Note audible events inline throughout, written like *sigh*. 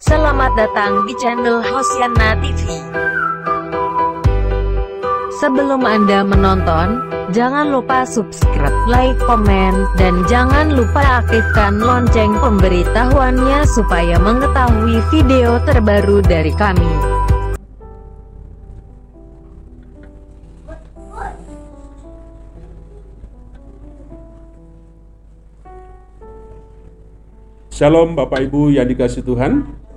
Selamat datang di channel Hosiana TV. Sebelum Anda menonton, jangan lupa subscribe, like, komen, dan jangan lupa aktifkan lonceng pemberitahuannya supaya mengetahui video terbaru dari kami. Shalom Bapak Ibu yang dikasih Tuhan.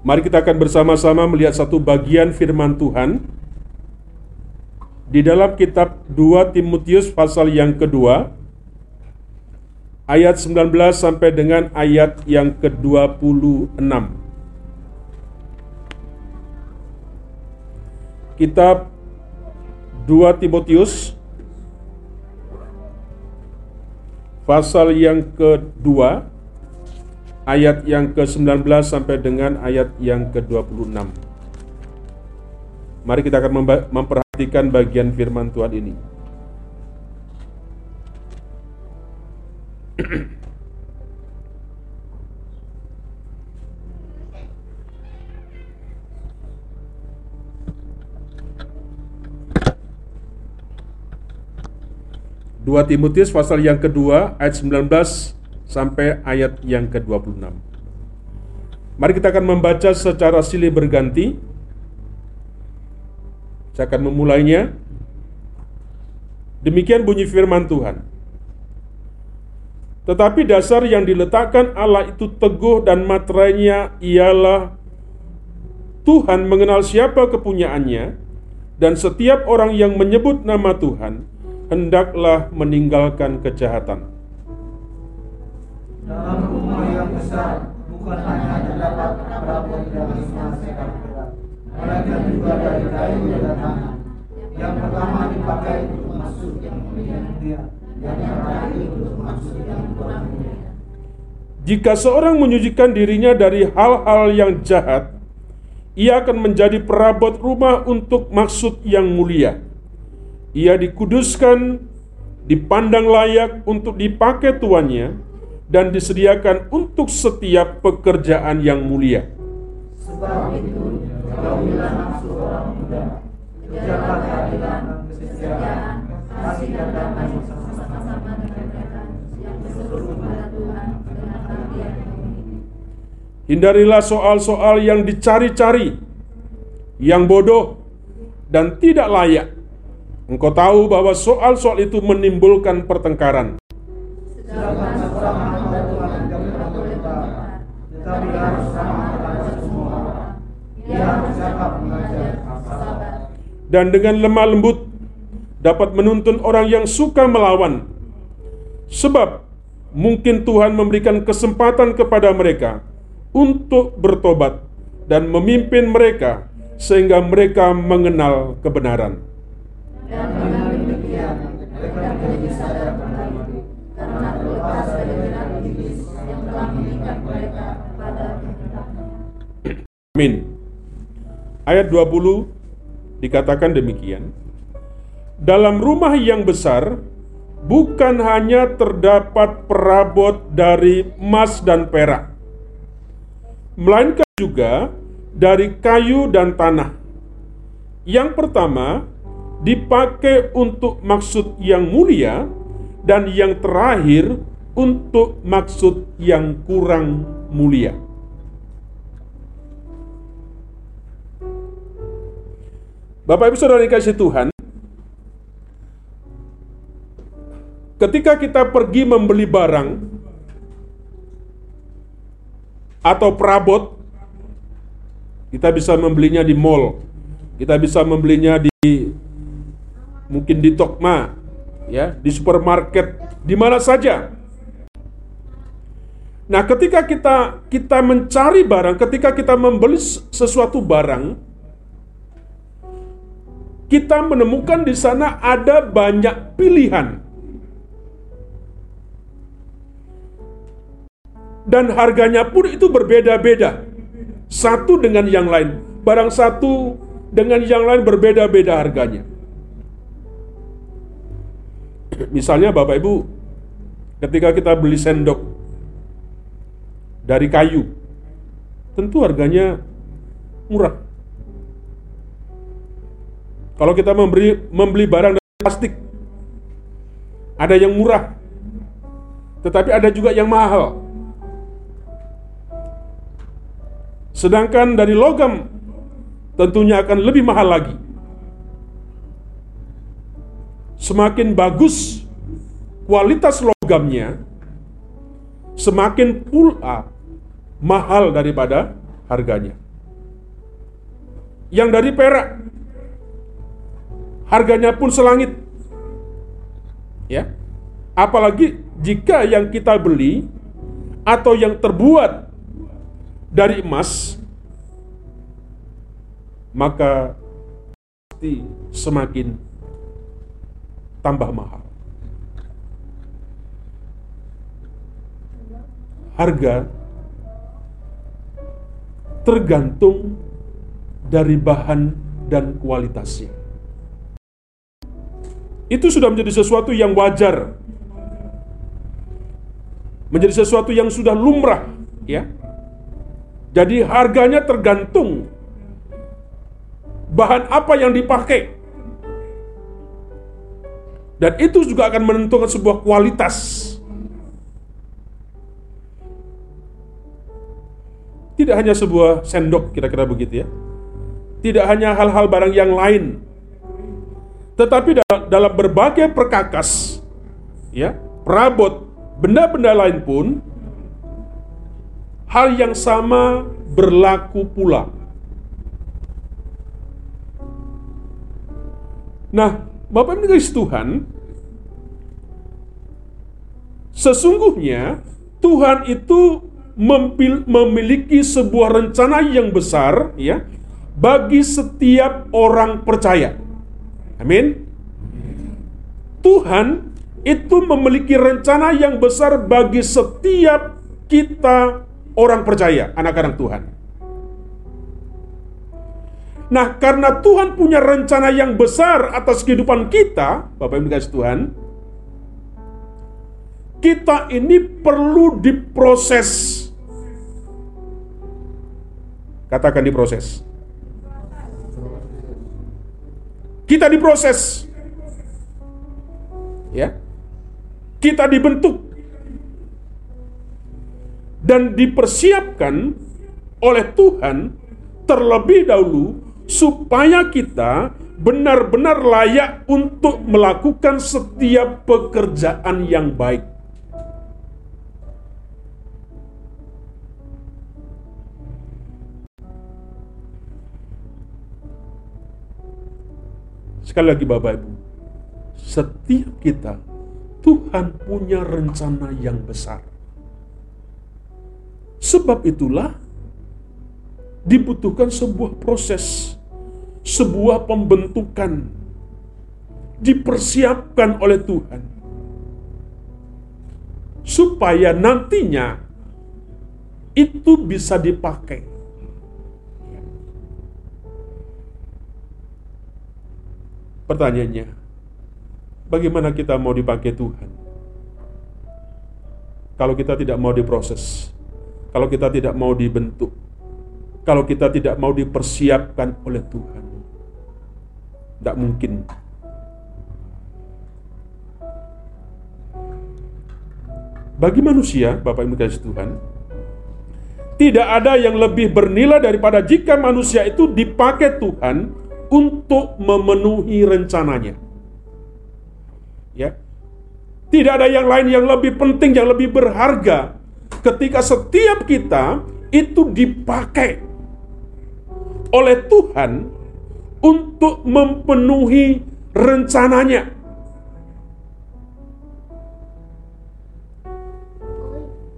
Mari kita akan bersama-sama melihat satu bagian firman Tuhan di dalam kitab 2 Timotius pasal yang kedua ayat 19 sampai dengan ayat yang ke-26. Kitab 2 Timotius pasal yang kedua ayat yang ke-19 sampai dengan ayat yang ke-26. Mari kita akan memperhatikan bagian firman Tuhan ini. Dua Timotius pasal yang kedua ayat 19 sampai ayat yang ke-26. Mari kita akan membaca secara silih berganti. Saya akan memulainya. Demikian bunyi firman Tuhan. Tetapi dasar yang diletakkan Allah itu teguh dan materainya ialah Tuhan mengenal siapa kepunyaannya dan setiap orang yang menyebut nama Tuhan hendaklah meninggalkan kejahatan besar bukan hanya terdapat perabot dan perak, melainkan juga dari kayu dan tanah. Yang pertama dipakai untuk masuk yang mulia, yang terakhir untuk masuk yang kurang mulia. Jika seorang menyucikan dirinya dari hal-hal yang jahat, ia akan menjadi perabot rumah untuk maksud yang mulia. Ia dikuduskan, dipandang layak untuk dipakai tuannya, dan disediakan untuk setiap pekerjaan yang mulia. Sebab itu, jauhilah nafsu orang muda, kerjalah keadilan, kesetiaan, kasih dan damai bersama-sama dengan mereka yang berseru kepada Tuhan dengan hati yang Hindarilah soal-soal yang dicari-cari, yang bodoh dan tidak layak. Engkau tahu bahwa soal-soal itu menimbulkan pertengkaran. Sedangkan seorang hamba Tuhan tidak boleh berkata, tetapi harus sama kepada semua orang. Ia harus dapat mengajar, sabar, dan dengan lemah lembut dapat menuntun orang yang suka melawan. Sebab mungkin Tuhan memberikan kesempatan kepada mereka untuk bertobat dan memimpin mereka sehingga mereka mengenal kebenaran. Amin. Ayat 20 dikatakan demikian. Dalam rumah yang besar bukan hanya terdapat perabot dari emas dan perak, melainkan juga dari kayu dan tanah. Yang pertama dipakai untuk maksud yang mulia dan yang terakhir untuk maksud yang kurang mulia. Bapak Ibu Saudara dikasih Tuhan, ketika kita pergi membeli barang atau perabot, kita bisa membelinya di mall, kita bisa membelinya di mungkin di Tokma, ya, di supermarket, di mana saja. Nah, ketika kita kita mencari barang, ketika kita membeli sesuatu barang, kita menemukan di sana ada banyak pilihan. Dan harganya pun itu berbeda-beda. Satu dengan yang lain. Barang satu dengan yang lain berbeda-beda harganya. *clears throat* Misalnya Bapak Ibu ketika kita beli sendok dari kayu, tentu harganya murah. Kalau kita memberi membeli barang dari plastik, ada yang murah, tetapi ada juga yang mahal. Sedangkan dari logam tentunya akan lebih mahal lagi. Semakin bagus kualitas logamnya, semakin pula mahal daripada harganya. Yang dari perak, harganya pun selangit. Ya. Apalagi jika yang kita beli atau yang terbuat dari emas, maka pasti semakin tambah mahal. Harga tergantung dari bahan dan kualitasnya. Itu sudah menjadi sesuatu yang wajar. Menjadi sesuatu yang sudah lumrah, ya. Jadi harganya tergantung bahan apa yang dipakai. Dan itu juga akan menentukan sebuah kualitas. Tidak hanya sebuah sendok kira-kira begitu ya. Tidak hanya hal-hal barang yang lain. Tetapi dalam berbagai perkakas ya, perabot, benda-benda lain pun hal yang sama berlaku pula. Nah, Bapak Ibu Tuhan, sesungguhnya Tuhan itu memiliki sebuah rencana yang besar ya bagi setiap orang percaya. Amin. Tuhan itu memiliki rencana yang besar bagi setiap kita orang percaya, anak-anak Tuhan. Nah, karena Tuhan punya rencana yang besar atas kehidupan kita, Bapak Ibu kasih Tuhan, kita ini perlu diproses. Katakan diproses. Kita diproses. Ya. Kita dibentuk dan dipersiapkan oleh Tuhan terlebih dahulu supaya kita benar-benar layak untuk melakukan setiap pekerjaan yang baik. Sekali lagi Bapak Ibu, setiap kita Tuhan punya rencana yang besar. Sebab itulah dibutuhkan sebuah proses sebuah pembentukan dipersiapkan oleh Tuhan supaya nantinya itu bisa dipakai. Pertanyaannya, bagaimana kita mau dipakai Tuhan? Kalau kita tidak mau diproses, kalau kita tidak mau dibentuk, kalau kita tidak mau dipersiapkan oleh Tuhan. Tidak mungkin. Bagi manusia, Bapak Ibu kasih Tuhan, tidak ada yang lebih bernilai daripada jika manusia itu dipakai Tuhan untuk memenuhi rencananya. Ya. Tidak ada yang lain yang lebih penting, yang lebih berharga ketika setiap kita itu dipakai oleh Tuhan untuk memenuhi rencananya.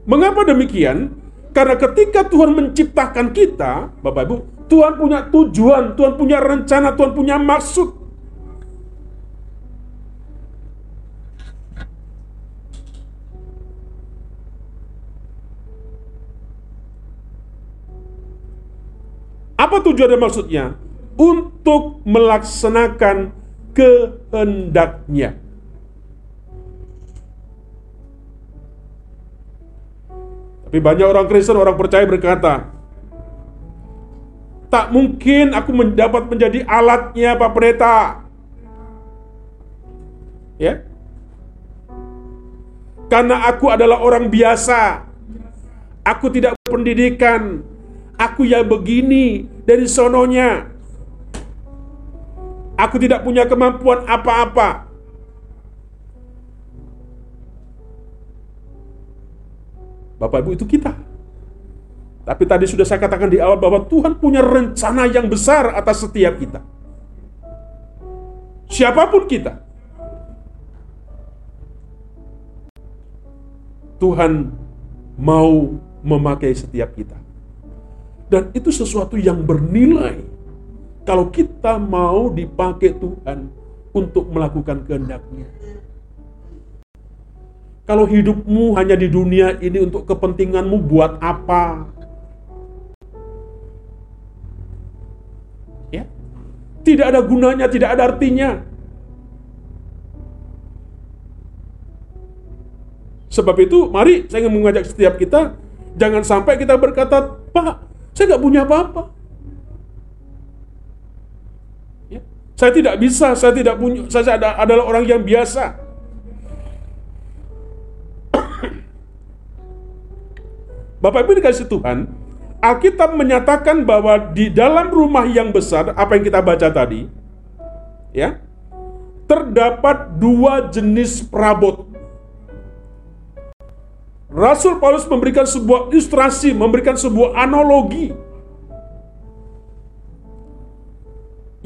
Mengapa demikian? Karena ketika Tuhan menciptakan kita, Bapak Ibu, Tuhan punya tujuan, Tuhan punya rencana, Tuhan punya maksud. Apa tujuan dan maksudnya? Untuk melaksanakan kehendaknya. Tapi banyak orang Kristen, orang percaya berkata, tak mungkin aku mendapat menjadi alatnya Pak Pendeta. Ya. Karena aku adalah orang biasa. Aku tidak berpendidikan. Aku ya begini dari sononya. Aku tidak punya kemampuan apa-apa. Bapak Ibu itu kita. Tapi tadi sudah saya katakan di awal bahwa Tuhan punya rencana yang besar atas setiap kita. Siapa pun kita. Tuhan mau memakai setiap kita. Dan itu sesuatu yang bernilai kalau kita mau dipakai Tuhan untuk melakukan kehendaknya. Kalau hidupmu hanya di dunia ini untuk kepentinganmu buat apa? Tidak ada gunanya, tidak ada artinya. Sebab itu, mari saya ingin mengajak setiap kita, jangan sampai kita berkata, Pak, saya nggak punya apa-apa. Ya. Saya tidak bisa, saya tidak punya, saya adalah orang yang biasa. *coughs* Bapak Ibu dikasih Tuhan, Alkitab menyatakan bahwa di dalam rumah yang besar, apa yang kita baca tadi, ya, terdapat dua jenis perabot. Rasul Paulus memberikan sebuah ilustrasi, memberikan sebuah analogi.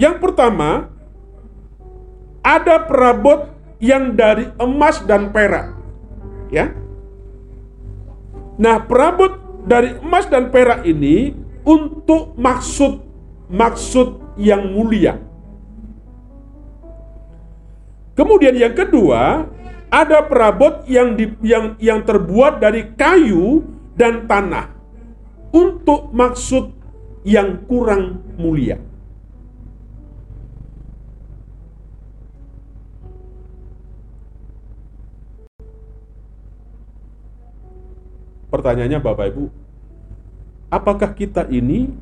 Yang pertama, ada perabot yang dari emas dan perak. Ya, Nah, perabot dari emas dan perak ini untuk maksud maksud yang mulia. Kemudian yang kedua, ada perabot yang di, yang yang terbuat dari kayu dan tanah untuk maksud yang kurang mulia. Pertanyaannya Bapak Ibu, apakah kita ini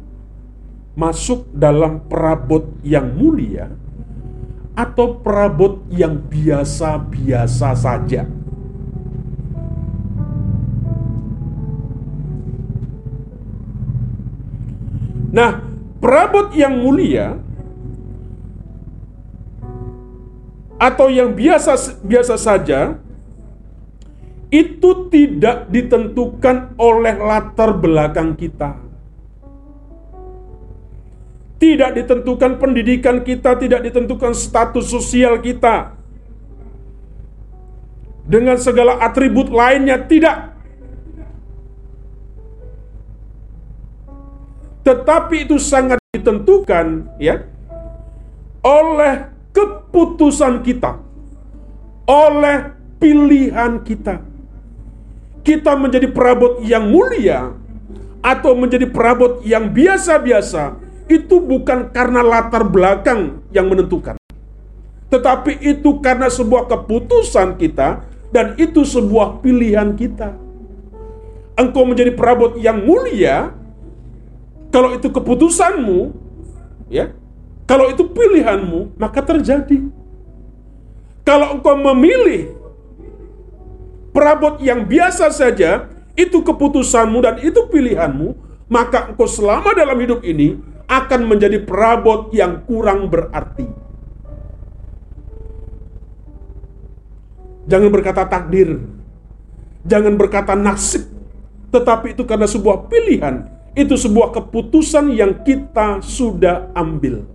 masuk dalam perabot yang mulia atau perabot yang biasa-biasa saja? Nah, perabot yang mulia atau yang biasa biasa saja itu tidak ditentukan oleh latar belakang kita. Tidak ditentukan pendidikan kita, tidak ditentukan status sosial kita. Dengan segala atribut lainnya tidak. Tetapi itu sangat ditentukan ya oleh keputusan kita. Oleh pilihan kita kita menjadi perabot yang mulia atau menjadi perabot yang biasa-biasa itu bukan karena latar belakang yang menentukan. Tetapi itu karena sebuah keputusan kita dan itu sebuah pilihan kita. Engkau menjadi perabot yang mulia kalau itu keputusanmu, ya. Kalau itu pilihanmu, maka terjadi. Kalau engkau memilih perabot yang biasa saja, itu keputusanmu dan itu pilihanmu, maka engkau selama dalam hidup ini akan menjadi perabot yang kurang berarti. Jangan berkata takdir, jangan berkata nasib, tetapi itu karena sebuah pilihan, itu sebuah keputusan yang kita sudah ambil.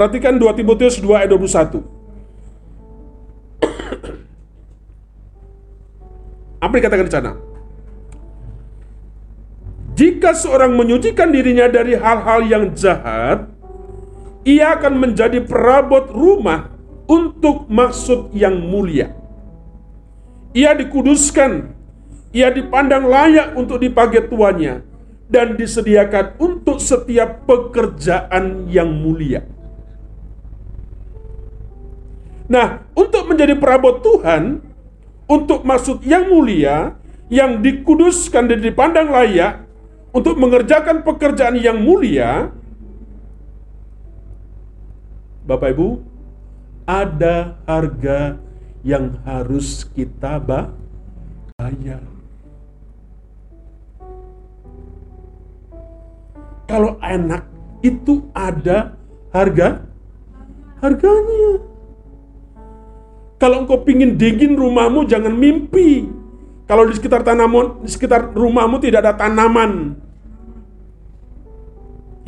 Perhatikan 2 Timotius 2 ayat 21. Apa dikatakan di sana? Jika seorang menyucikan dirinya dari hal-hal yang jahat, ia akan menjadi perabot rumah untuk maksud yang mulia. Ia dikuduskan, ia dipandang layak untuk dipakai tuannya, dan disediakan untuk setiap pekerjaan yang mulia. Nah, untuk menjadi perabot Tuhan, untuk maksud yang mulia, yang dikuduskan dan dipandang layak, untuk mengerjakan pekerjaan yang mulia, Bapak Ibu, ada harga yang harus kita bayar. Kalau enak itu ada harga harganya. Kalau engkau pingin dingin rumahmu jangan mimpi. Kalau di sekitar tanaman, di sekitar rumahmu tidak ada tanaman.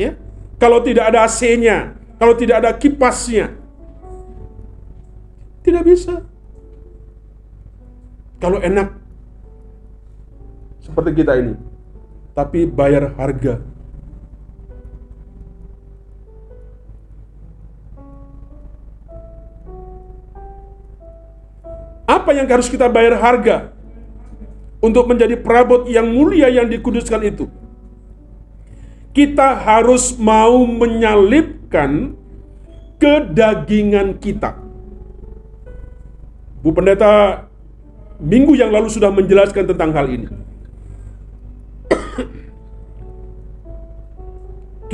Ya. Kalau tidak ada AC-nya, kalau tidak ada kipasnya. Tidak bisa. Kalau enak seperti kita ini, tapi bayar harga Apa yang harus kita bayar harga untuk menjadi perabot yang mulia yang dikuduskan itu? Kita harus mau menyalipkan kedagingan kita. Bu Pendeta minggu yang lalu sudah menjelaskan tentang hal ini. *coughs*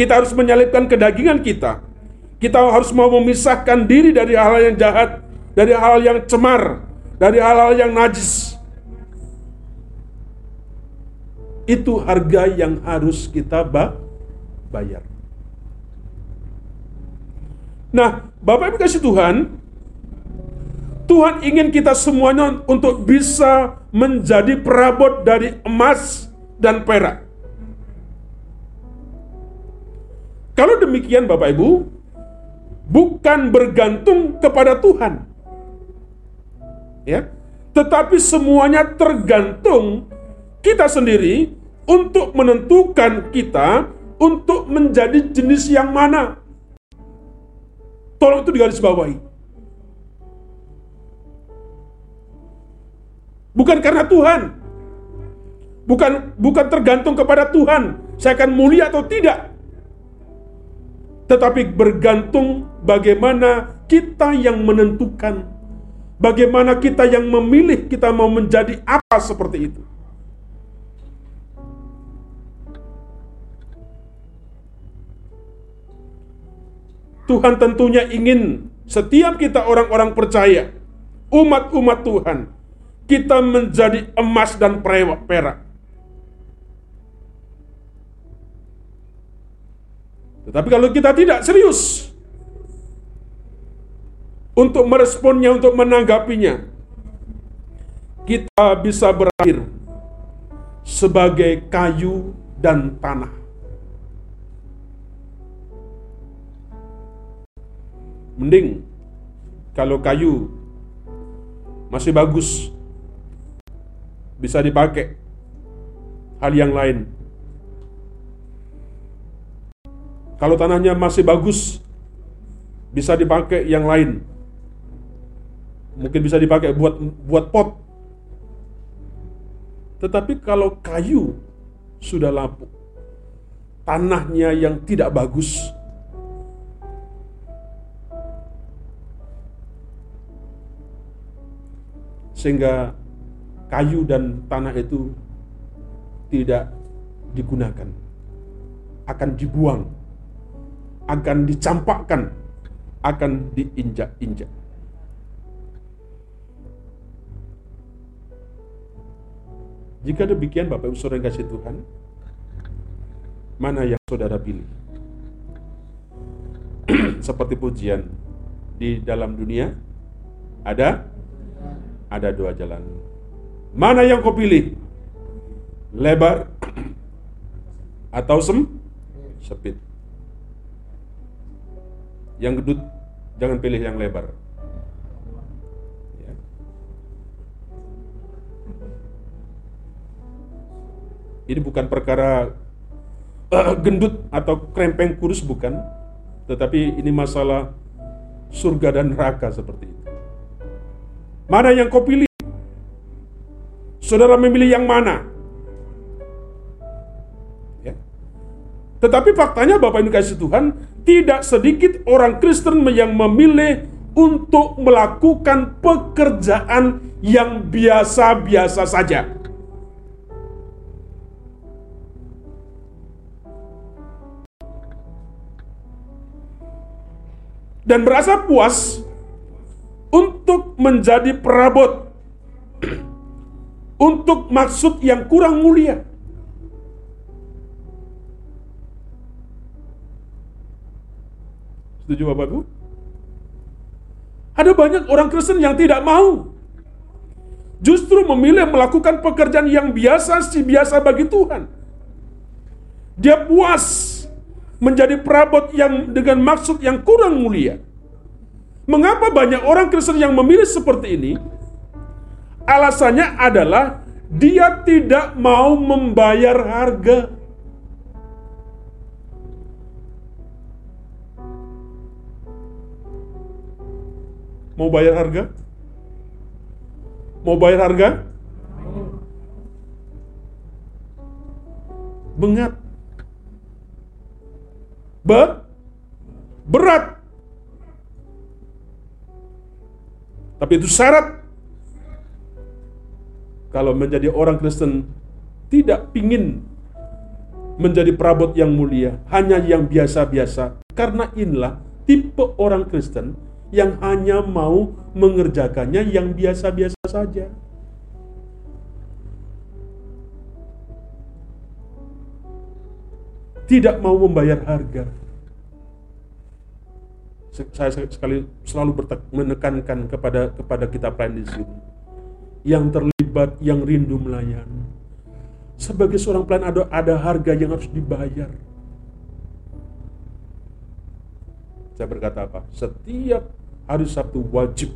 kita harus menyalipkan kedagingan kita. Kita harus mau memisahkan diri dari hal yang jahat, dari hal yang cemar, dari hal-hal yang najis. Itu harga yang harus kita bayar. Nah, Bapak Ibu kasih Tuhan, Tuhan ingin kita semuanya untuk bisa menjadi perabot dari emas dan perak. Kalau demikian Bapak Ibu, bukan bergantung kepada Tuhan ya. Tetapi semuanya tergantung kita sendiri untuk menentukan kita untuk menjadi jenis yang mana. Tolong itu digarisbawahi. Bukan karena Tuhan. Bukan bukan tergantung kepada Tuhan, saya akan mulia atau tidak. Tetapi bergantung bagaimana kita yang menentukan Bagaimana kita yang memilih kita mau menjadi apa seperti itu? Tuhan tentunya ingin setiap kita orang-orang percaya, umat-umat Tuhan, kita menjadi emas dan perak. Tetapi kalau kita tidak serius, untuk meresponnya, untuk menanggapinya, kita bisa berakhir sebagai kayu dan tanah. Mending kalau kayu masih bagus, bisa dipakai hal yang lain. Kalau tanahnya masih bagus, bisa dipakai yang lain mungkin bisa dipakai buat buat pot. Tetapi kalau kayu sudah lapuk, tanahnya yang tidak bagus, sehingga kayu dan tanah itu tidak digunakan, akan dibuang, akan dicampakkan, akan diinjak-injak. Jika demikian Bapak Ibu Saudara yang kasih Tuhan, mana yang saudara pilih? *clears throat* Seperti pujian di dalam dunia ada ada dua jalan. Mana yang kau pilih? Lebar *clears throat* atau sem sepit? Yang gedut jangan pilih yang lebar. Ini bukan perkara uh, gendut atau krempeng kurus bukan, tetapi ini masalah surga dan neraka seperti itu. Mana yang kau pilih? Saudara memilih yang mana? Ya. Tetapi faktanya Bapak ini kasih Tuhan, tidak sedikit orang Kristen yang memilih untuk melakukan pekerjaan yang biasa-biasa saja. Dan merasa puas untuk menjadi perabot *clears throat* untuk maksud yang kurang mulia. Setuju Bapak Ibu? Ada banyak orang Kristen yang tidak mau. Justru memilih melakukan pekerjaan yang biasa si biasa bagi Tuhan. Dia puas menjadi perabot yang dengan maksud yang kurang mulia. Mengapa banyak orang Kristen yang memilih seperti ini? Alasannya adalah dia tidak mau membayar harga. Mau bayar harga? Mau bayar harga? Bengat. Be berat. Tapi itu syarat. Kalau menjadi orang Kristen tidak ingin menjadi perabot yang mulia, hanya yang biasa-biasa. Karena inilah tipe orang Kristen yang hanya mau mengerjakannya yang biasa-biasa saja. Tidak mau membayar harga. Saya sekali selalu menekankan kepada kepada kita pelayan di sini. Yang terlibat, yang rindu melayani. Sebagai seorang pelayan ada, ada harga yang harus dibayar. Saya berkata apa? Setiap hari Sabtu wajib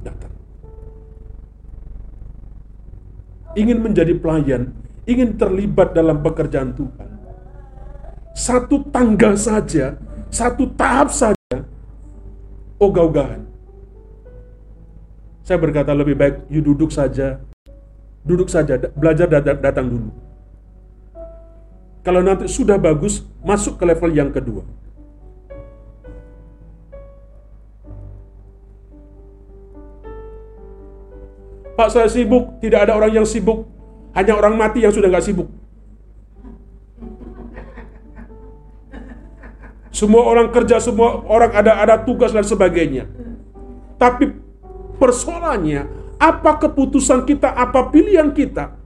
datang. Ingin menjadi pelayan, ingin terlibat dalam pekerjaan Tuhan. Satu tangga saja, satu tahap saja, ogah-ogahan. Saya berkata lebih baik, you duduk saja, duduk saja, belajar datang dulu. Kalau nanti sudah bagus, masuk ke level yang kedua. Pak saya sibuk, tidak ada orang yang sibuk. Hanya orang mati yang sudah nggak sibuk. Semua orang kerja, semua orang ada ada tugas dan sebagainya. Tapi persoalannya, apa keputusan kita, apa pilihan kita?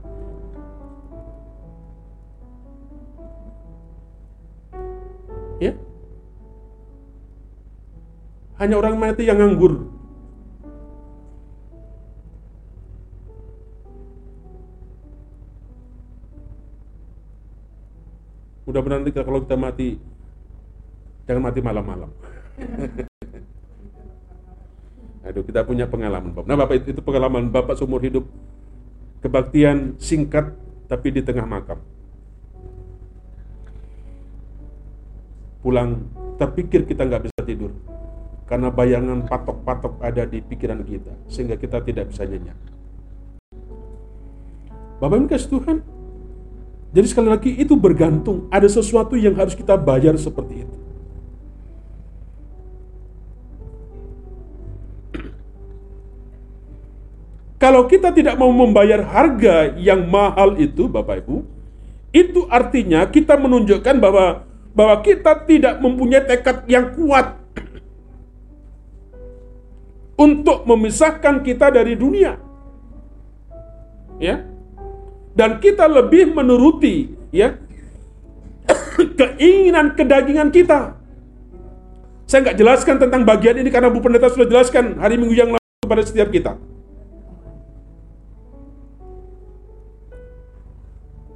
Ya. Hanya orang mati yang nganggur. Mudah-mudahan kalau kita mati jangan mati malam-malam. *laughs* Aduh, kita punya pengalaman Bapak. Nah, Bapak itu, pengalaman Bapak seumur hidup kebaktian singkat tapi di tengah makam. Pulang terpikir kita nggak bisa tidur karena bayangan patok-patok ada di pikiran kita sehingga kita tidak bisa nyenyak. Bapak kasih Tuhan, jadi sekali lagi itu bergantung, ada sesuatu yang harus kita bayar seperti itu. Kalau kita tidak mau membayar harga yang mahal itu, Bapak Ibu, itu artinya kita menunjukkan bahwa bahwa kita tidak mempunyai tekad yang kuat *clears throat* untuk memisahkan kita dari dunia. Ya dan kita lebih menuruti ya *clears throat* keinginan kedagingan kita. Saya nggak jelaskan tentang bagian ini karena Bu Pendeta sudah jelaskan hari Minggu yang lalu kepada setiap kita.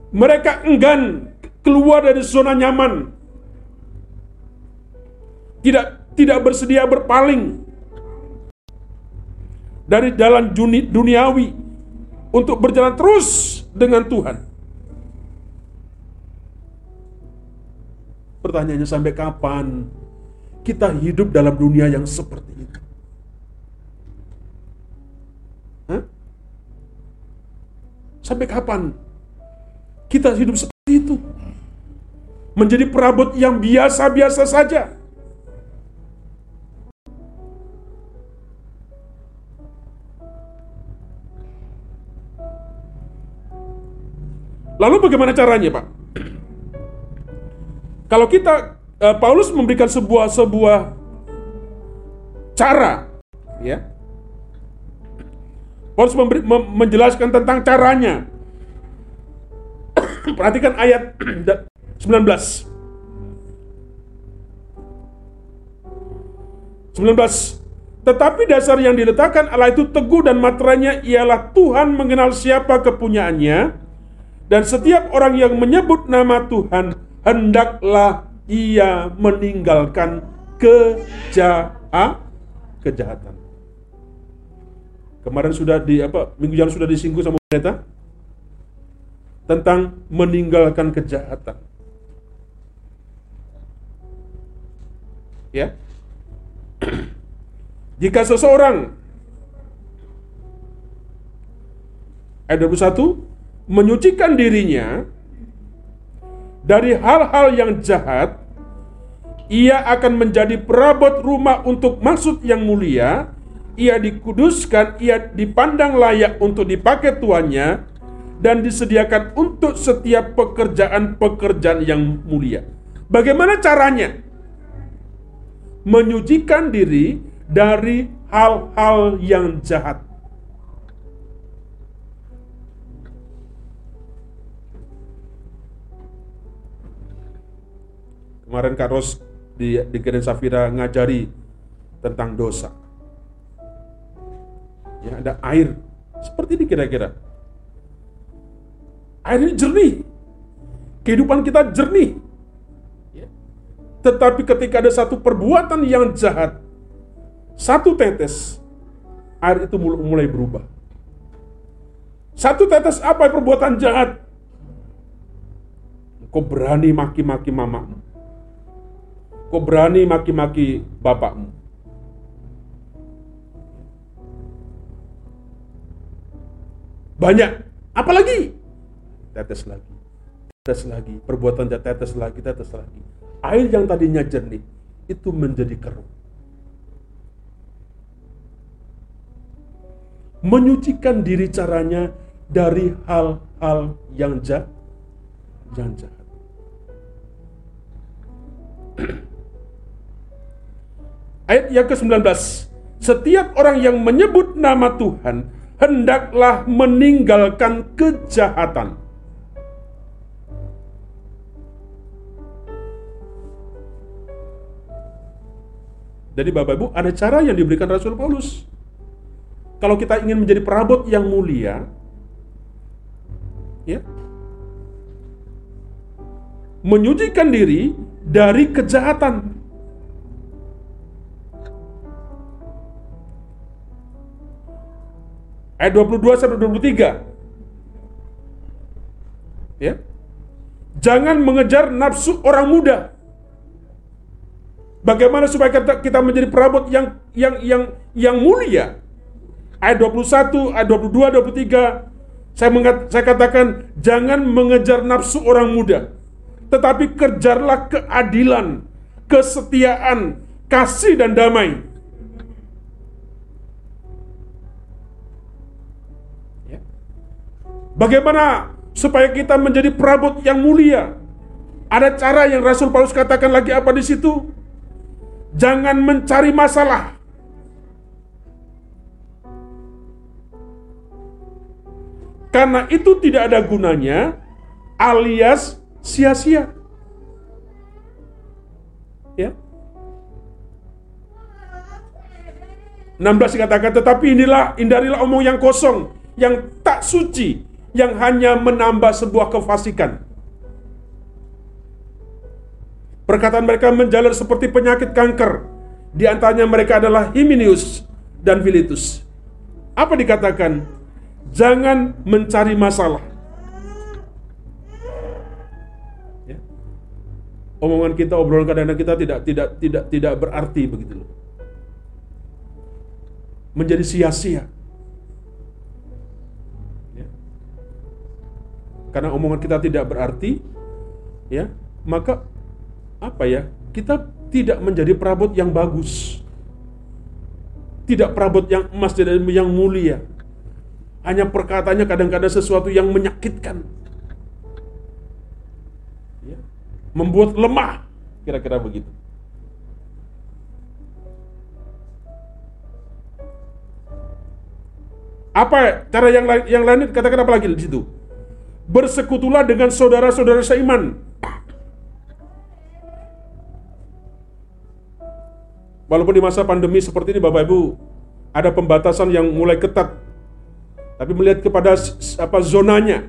Mereka enggan keluar dari zona nyaman. Tidak tidak bersedia berpaling dari jalan duniawi untuk berjalan terus dengan Tuhan. Pertanyaannya sampai kapan kita hidup dalam dunia yang seperti itu? Hah? Sampai kapan kita hidup seperti itu. Menjadi perabot yang biasa-biasa saja. Lalu bagaimana caranya, Pak? *clears throat* Kalau kita eh, Paulus memberikan sebuah sebuah cara, ya. Paulus memberi, mem, menjelaskan tentang caranya Perhatikan ayat 19. 19 tetapi dasar yang diletakkan Allah itu teguh dan materainya ialah Tuhan mengenal siapa kepunyaannya dan setiap orang yang menyebut nama Tuhan hendaklah ia meninggalkan kejahat kejahatan. Kemarin sudah di apa minggu yang sudah disinggung sama pendeta tentang meninggalkan kejahatan. Ya. *clears throat* Jika seseorang ayat 21 menyucikan dirinya dari hal-hal yang jahat, ia akan menjadi perabot rumah untuk maksud yang mulia, ia dikuduskan, ia dipandang layak untuk dipakai tuannya, dan disediakan untuk setiap pekerjaan-pekerjaan yang mulia. Bagaimana caranya? Menyucikan diri dari hal-hal yang jahat. Kemarin Kak Ros di, di Keren Safira ngajari tentang dosa. Ya, ada air. Seperti ini kira-kira. Air ini jernih. Kehidupan kita jernih. Ya. Tetapi ketika ada satu perbuatan yang jahat, satu tetes, air itu mulai berubah. Satu tetes apa perbuatan jahat? Kau berani maki-maki mamamu. Kau berani maki-maki bapakmu. Banyak. Apalagi? Tetes lagi. Tetes lagi. Perbuatan tetes lagi, tetes lagi. Air yang tadinya jernih, itu menjadi keruh. menyucikan diri caranya dari hal-hal yang jahat. Yang jahat. *clears throat* Ayat yang ke-19. Setiap orang yang menyebut nama Tuhan hendaklah meninggalkan kejahatan. Jadi Bapak Ibu ada cara yang diberikan Rasul Paulus kalau kita ingin menjadi perabot yang mulia, ya, menyucikan diri dari kejahatan. Ayat 22 sampai 23. Ya. Jangan mengejar nafsu orang muda. Bagaimana supaya kita, menjadi perabot yang yang yang yang mulia? ayat 21, ayat 22, 23 saya, mengat, saya katakan jangan mengejar nafsu orang muda tetapi kerjarlah keadilan, kesetiaan, kasih dan damai. Ya. Bagaimana supaya kita menjadi perabot yang mulia? Ada cara yang Rasul Paulus katakan lagi apa di situ? Jangan mencari masalah, Karena itu tidak ada gunanya alias sia-sia. Ya. 16 dikatakan tetapi inilah hindarilah omong yang kosong yang tak suci yang hanya menambah sebuah kefasikan. Perkataan mereka menjalar seperti penyakit kanker. Di antaranya mereka adalah Himinius dan Filitus. Apa dikatakan? Jangan mencari masalah. Ya. Omongan kita, obrolan kadang-kadang kita tidak tidak tidak tidak berarti begitu loh. Menjadi sia-sia. Ya. Karena omongan kita tidak berarti, ya, maka apa ya? Kita tidak menjadi perabot yang bagus. Tidak perabot yang emas dan yang mulia hanya perkataannya kadang-kadang sesuatu yang menyakitkan. membuat lemah. Kira-kira begitu. Apa cara yang lain yang lain katakan apa lagi di situ? Bersekutulah dengan saudara-saudara seiman. Walaupun di masa pandemi seperti ini Bapak Ibu ada pembatasan yang mulai ketat. Tapi melihat kepada apa zonanya.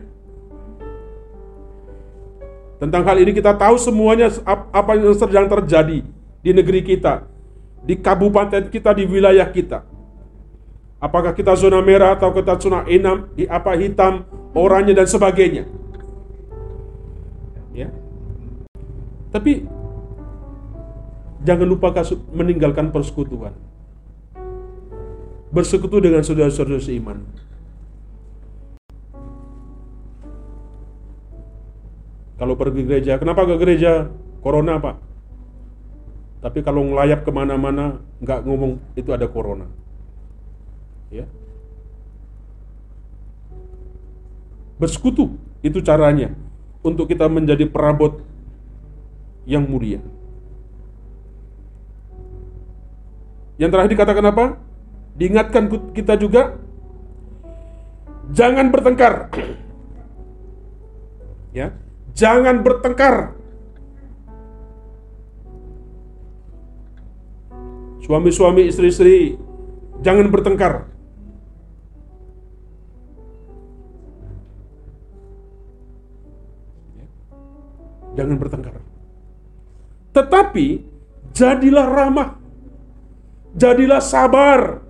Tentang hal ini kita tahu semuanya apa yang sedang terjadi di negeri kita, di kabupaten kita, di wilayah kita. Apakah kita zona merah atau kita zona enam, di apa hitam, oranye dan sebagainya. Ya. Tapi jangan lupa meninggalkan persekutuan. Bersekutu dengan saudara-saudara seiman. Kalau pergi gereja, kenapa ke gereja? Corona pak. Tapi kalau ngelayap ke mana-mana, nggak ngomong itu ada corona. Ya. Bersekutu itu caranya untuk kita menjadi perabot yang mulia. Yang terakhir dikatakan apa? Diingatkan kita juga jangan bertengkar. *clears throat* ya, jangan bertengkar. Suami-suami, istri-istri, jangan bertengkar. jangan bertengkar. Tetapi jadilah ramah. Jadilah sabar.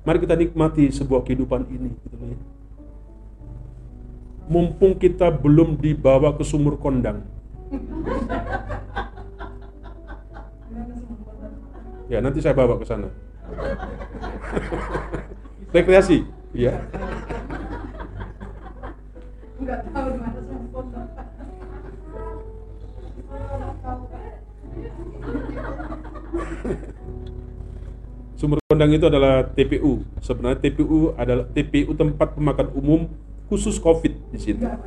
Mari kita nikmati sebuah kehidupan ini. Gitu ya. Mumpung kita belum dibawa ke sumur kondang. Ya, nanti saya bawa ke sana. *laughs* Rekreasi, ya. Enggak tahu di mana Sumber kondang itu adalah TPU. Sebenarnya TPU adalah TPU tempat pemakan umum khusus COVID di situ. Ya.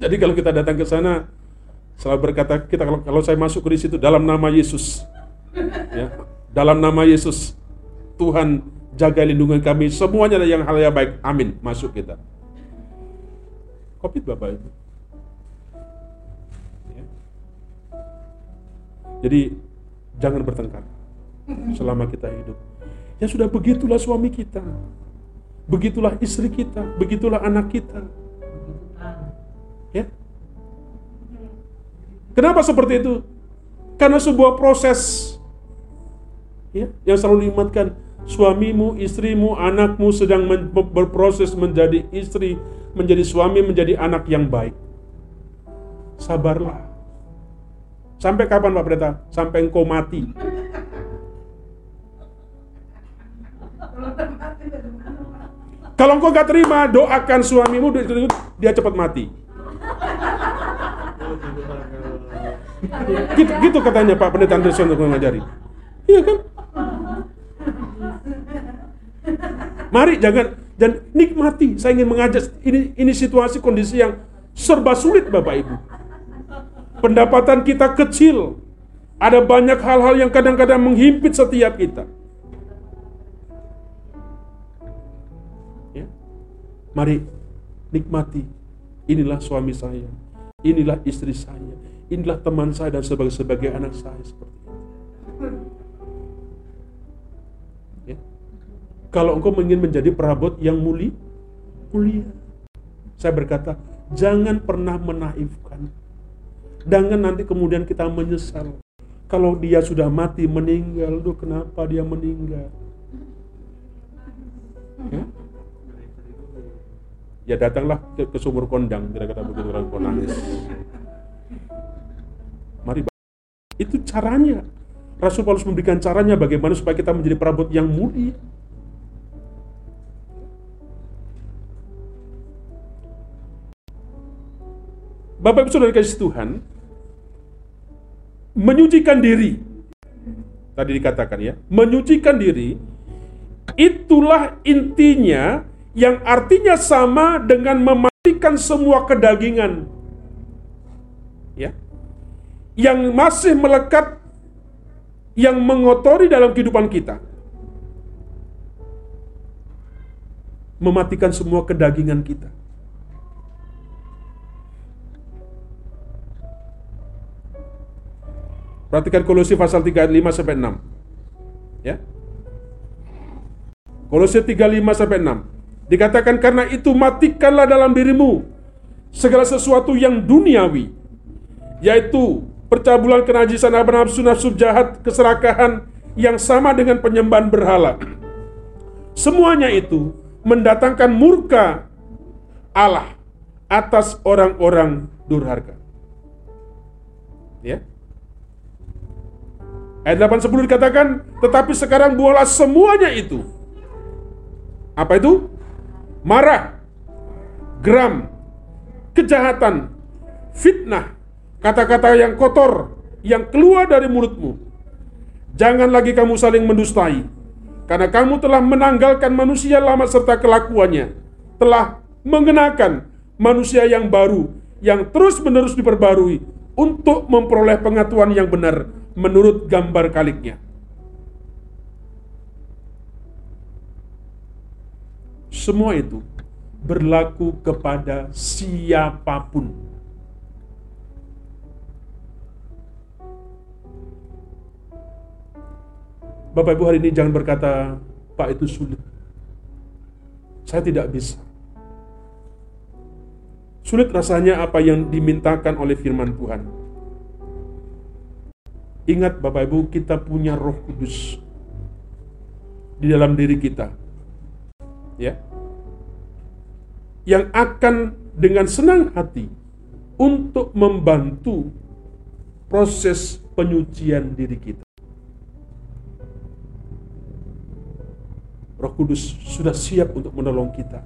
Jadi kalau kita datang ke sana, selalu berkata kita kalau, kalau saya masuk ke situ dalam nama Yesus, ya, dalam nama Yesus, Tuhan jaga lindungan kami, semuanya yang hal yang baik, amin, masuk kita. Covid Bapak itu. Ya. Jadi jangan bertengkar selama kita hidup. Ya sudah begitulah suami kita, begitulah istri kita, begitulah anak kita. Ya, Kenapa seperti itu? Karena sebuah proses ya, yang selalu diingatkan suamimu, istrimu, anakmu sedang men berproses menjadi istri, menjadi suami, menjadi anak yang baik. Sabarlah. Sampai kapan Pak Pendeta? Sampai engkau mati. Kalau engkau gak terima, doakan suamimu dia cepat mati. gitu, gitu katanya Pak Pendeta Anderson untuk mengajari. Iya kan? Mari jangan dan nikmati. Saya ingin mengajak ini ini situasi kondisi yang serba sulit Bapak Ibu. Pendapatan kita kecil. Ada banyak hal-hal yang kadang-kadang menghimpit setiap kita. Ya. Mari nikmati. Inilah suami saya. Inilah istri saya inilah teman saya dan sebagai sebagai anak saya seperti itu. Kalau engkau ingin menjadi perabot yang mulia, mulia. Saya berkata, jangan pernah menaifkan. Jangan nanti kemudian kita menyesal. Kalau dia sudah mati, meninggal, tuh kenapa dia meninggal? Ya, ya datanglah ke, ke sumur kondang, kira-kira begitu orang nangis. Mari itu caranya. Rasul Paulus memberikan caranya bagaimana supaya kita menjadi perabot yang mulia. Bapak Ibu Saudara kasih Tuhan, menyucikan diri. Tadi dikatakan ya, menyucikan diri itulah intinya yang artinya sama dengan mematikan semua kedagingan. Ya. Yang masih melekat yang mengotori dalam kehidupan kita. Mematikan semua kedagingan kita. Perhatikan Kolose pasal 3 ayat 5 sampai 6. Ya. Kolose 3 5 sampai 6. Dikatakan karena itu matikanlah dalam dirimu segala sesuatu yang duniawi yaitu percabulan kenajisan apa nafsu nafsu jahat keserakahan yang sama dengan penyembahan berhala. Semuanya itu mendatangkan murka Allah atas orang-orang durhaka. Ya. Ayat 8 10 dikatakan, tetapi sekarang buahlah semuanya itu. Apa itu? Marah, geram, kejahatan, fitnah, kata-kata yang kotor yang keluar dari mulutmu. Jangan lagi kamu saling mendustai, karena kamu telah menanggalkan manusia lama serta kelakuannya, telah mengenakan manusia yang baru, yang terus-menerus diperbarui untuk memperoleh pengetahuan yang benar menurut gambar kaliknya. Semua itu berlaku kepada siapa pun. Bapak Ibu hari ini jangan berkata, Pak itu sulit. Saya tidak bisa. Sulit rasanya apa yang dimintakan oleh firman Tuhan. Ingat Bapak Ibu, kita punya Roh Kudus di dalam diri kita. Ya. Yang akan dengan senang hati untuk membantu proses penyucian diri kita. Roh Kudus sudah siap untuk menolong kita.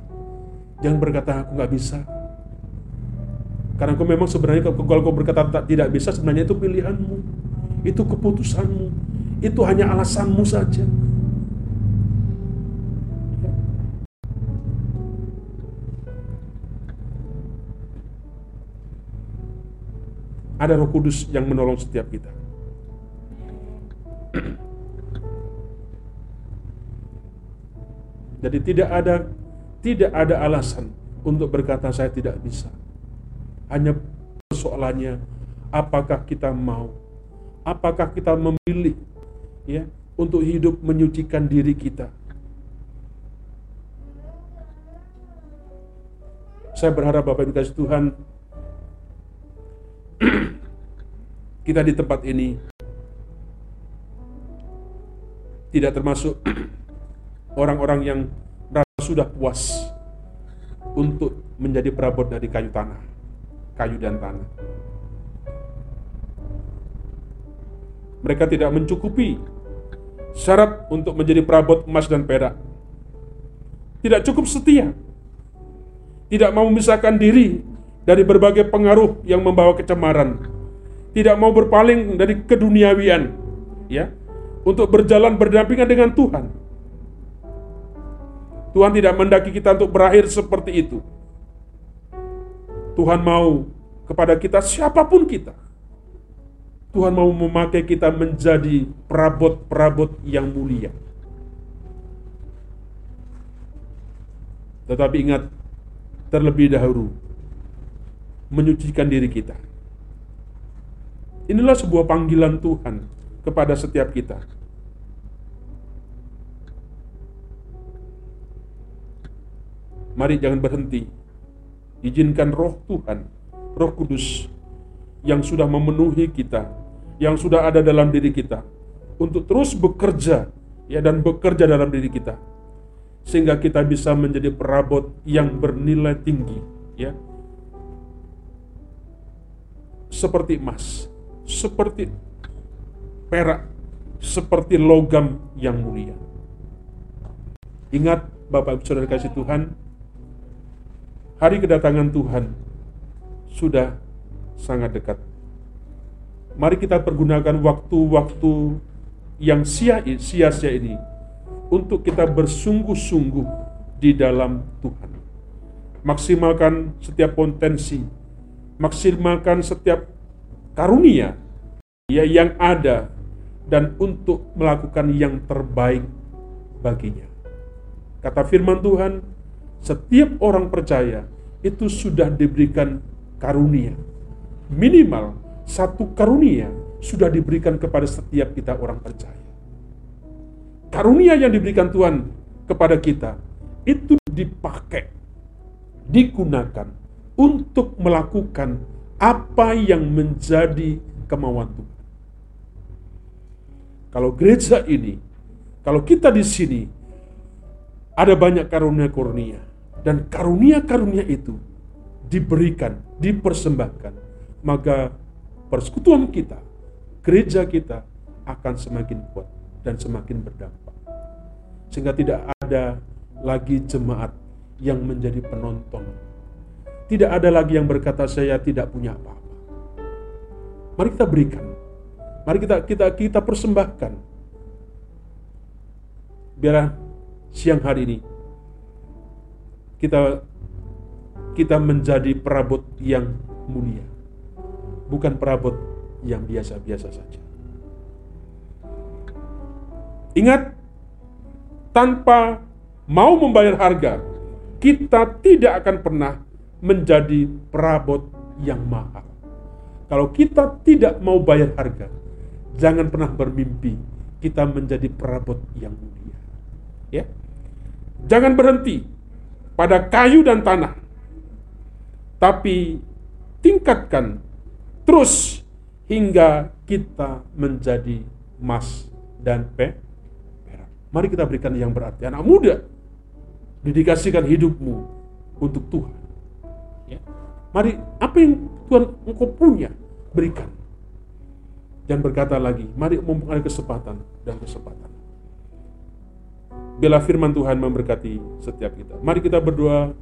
Jangan berkata aku nggak bisa. Karena kau memang sebenarnya kalau kau berkata tidak bisa sebenarnya itu pilihanmu itu keputusanmu, itu hanya alasanmu saja. Ada Roh Kudus yang menolong setiap kita. Jadi tidak ada tidak ada alasan untuk berkata saya tidak bisa. Hanya persoalannya apakah kita mau apakah kita memilih ya untuk hidup menyucikan diri kita. Saya berharap Bapak Ibu kasih Tuhan *clears throat* kita di tempat ini tidak termasuk *clears throat* orang-orang yang sudah puas untuk menjadi perabot dari kayu tanah, kayu dan tanah. mereka tidak mencukupi syarat untuk menjadi perabot emas dan perak. Tidak cukup setia. Tidak mau memisahkan diri dari berbagai pengaruh yang membawa kecemaran. Tidak mau berpaling dari keduniawian, ya, untuk berjalan berdampingan dengan Tuhan. Tuhan tidak mendaki kita untuk berakhir seperti itu. Tuhan mau kepada kita siapa pun kita Tuhan mau memakai kita menjadi perabot-perabot yang mulia. Tetapi ingat, terlebih dahulu menyucikan diri kita. Inilah sebuah panggilan Tuhan kepada setiap kita. Mari jangan berhenti. Izinkan roh Tuhan, roh kudus yang sudah memenuhi kita yang sudah ada dalam diri kita untuk terus bekerja ya dan bekerja dalam diri kita. Sehingga kita bisa menjadi perabot yang bernilai tinggi ya. Seperti emas seperti perak seperti logam yang mulia. Ingat Bapak Ibu Saudara kasih Tuhan hari kedatangan Tuhan sudah sangat dekat Mari kita pergunakan waktu-waktu yang sia-sia ini untuk kita bersungguh-sungguh di dalam Tuhan. Maksimalkan setiap potensi, maksimalkan setiap karunia ya yang ada dan untuk melakukan yang terbaik baginya. Kata firman Tuhan, setiap orang percaya itu sudah diberikan karunia. Minimal satu karunia sudah diberikan kepada setiap kita orang percaya. Karunia yang diberikan Tuhan kepada kita itu dipakai, digunakan untuk melakukan apa yang menjadi kemauan Tuhan. Kalau gereja ini, kalau kita di sini ada banyak karunia-karunia dan karunia-karunia itu diberikan, dipersembahkan, maka persekutuan kita, gereja kita akan semakin kuat dan semakin berdampak. Sehingga tidak ada lagi jemaat yang menjadi penonton. Tidak ada lagi yang berkata saya tidak punya apa-apa. Mari kita berikan Mari kita kita kita persembahkan. Biar siang hari ini kita kita menjadi perabot yang mulia. Bukan perabot yang biasa-biasa saja. Ingat, tanpa mau membayar harga, kita tidak akan pernah menjadi perabot yang mahal. Kalau kita tidak mau bayar harga, Jangan pernah bermimpi kita menjadi perabot yang mulia. Ya. Jangan berhenti pada kayu dan tanah. Tapi tingkatkan terus hingga kita menjadi emas dan perak. Mari kita berikan yang berarti. Anak muda, dedikasikan hidupmu untuk Tuhan. Ya. Mari apa yang Tuhan engkau punya berikan dan berkata lagi, mari mumpung kesempatan dan kesempatan. Bila firman Tuhan memberkati setiap kita. Mari kita berdoa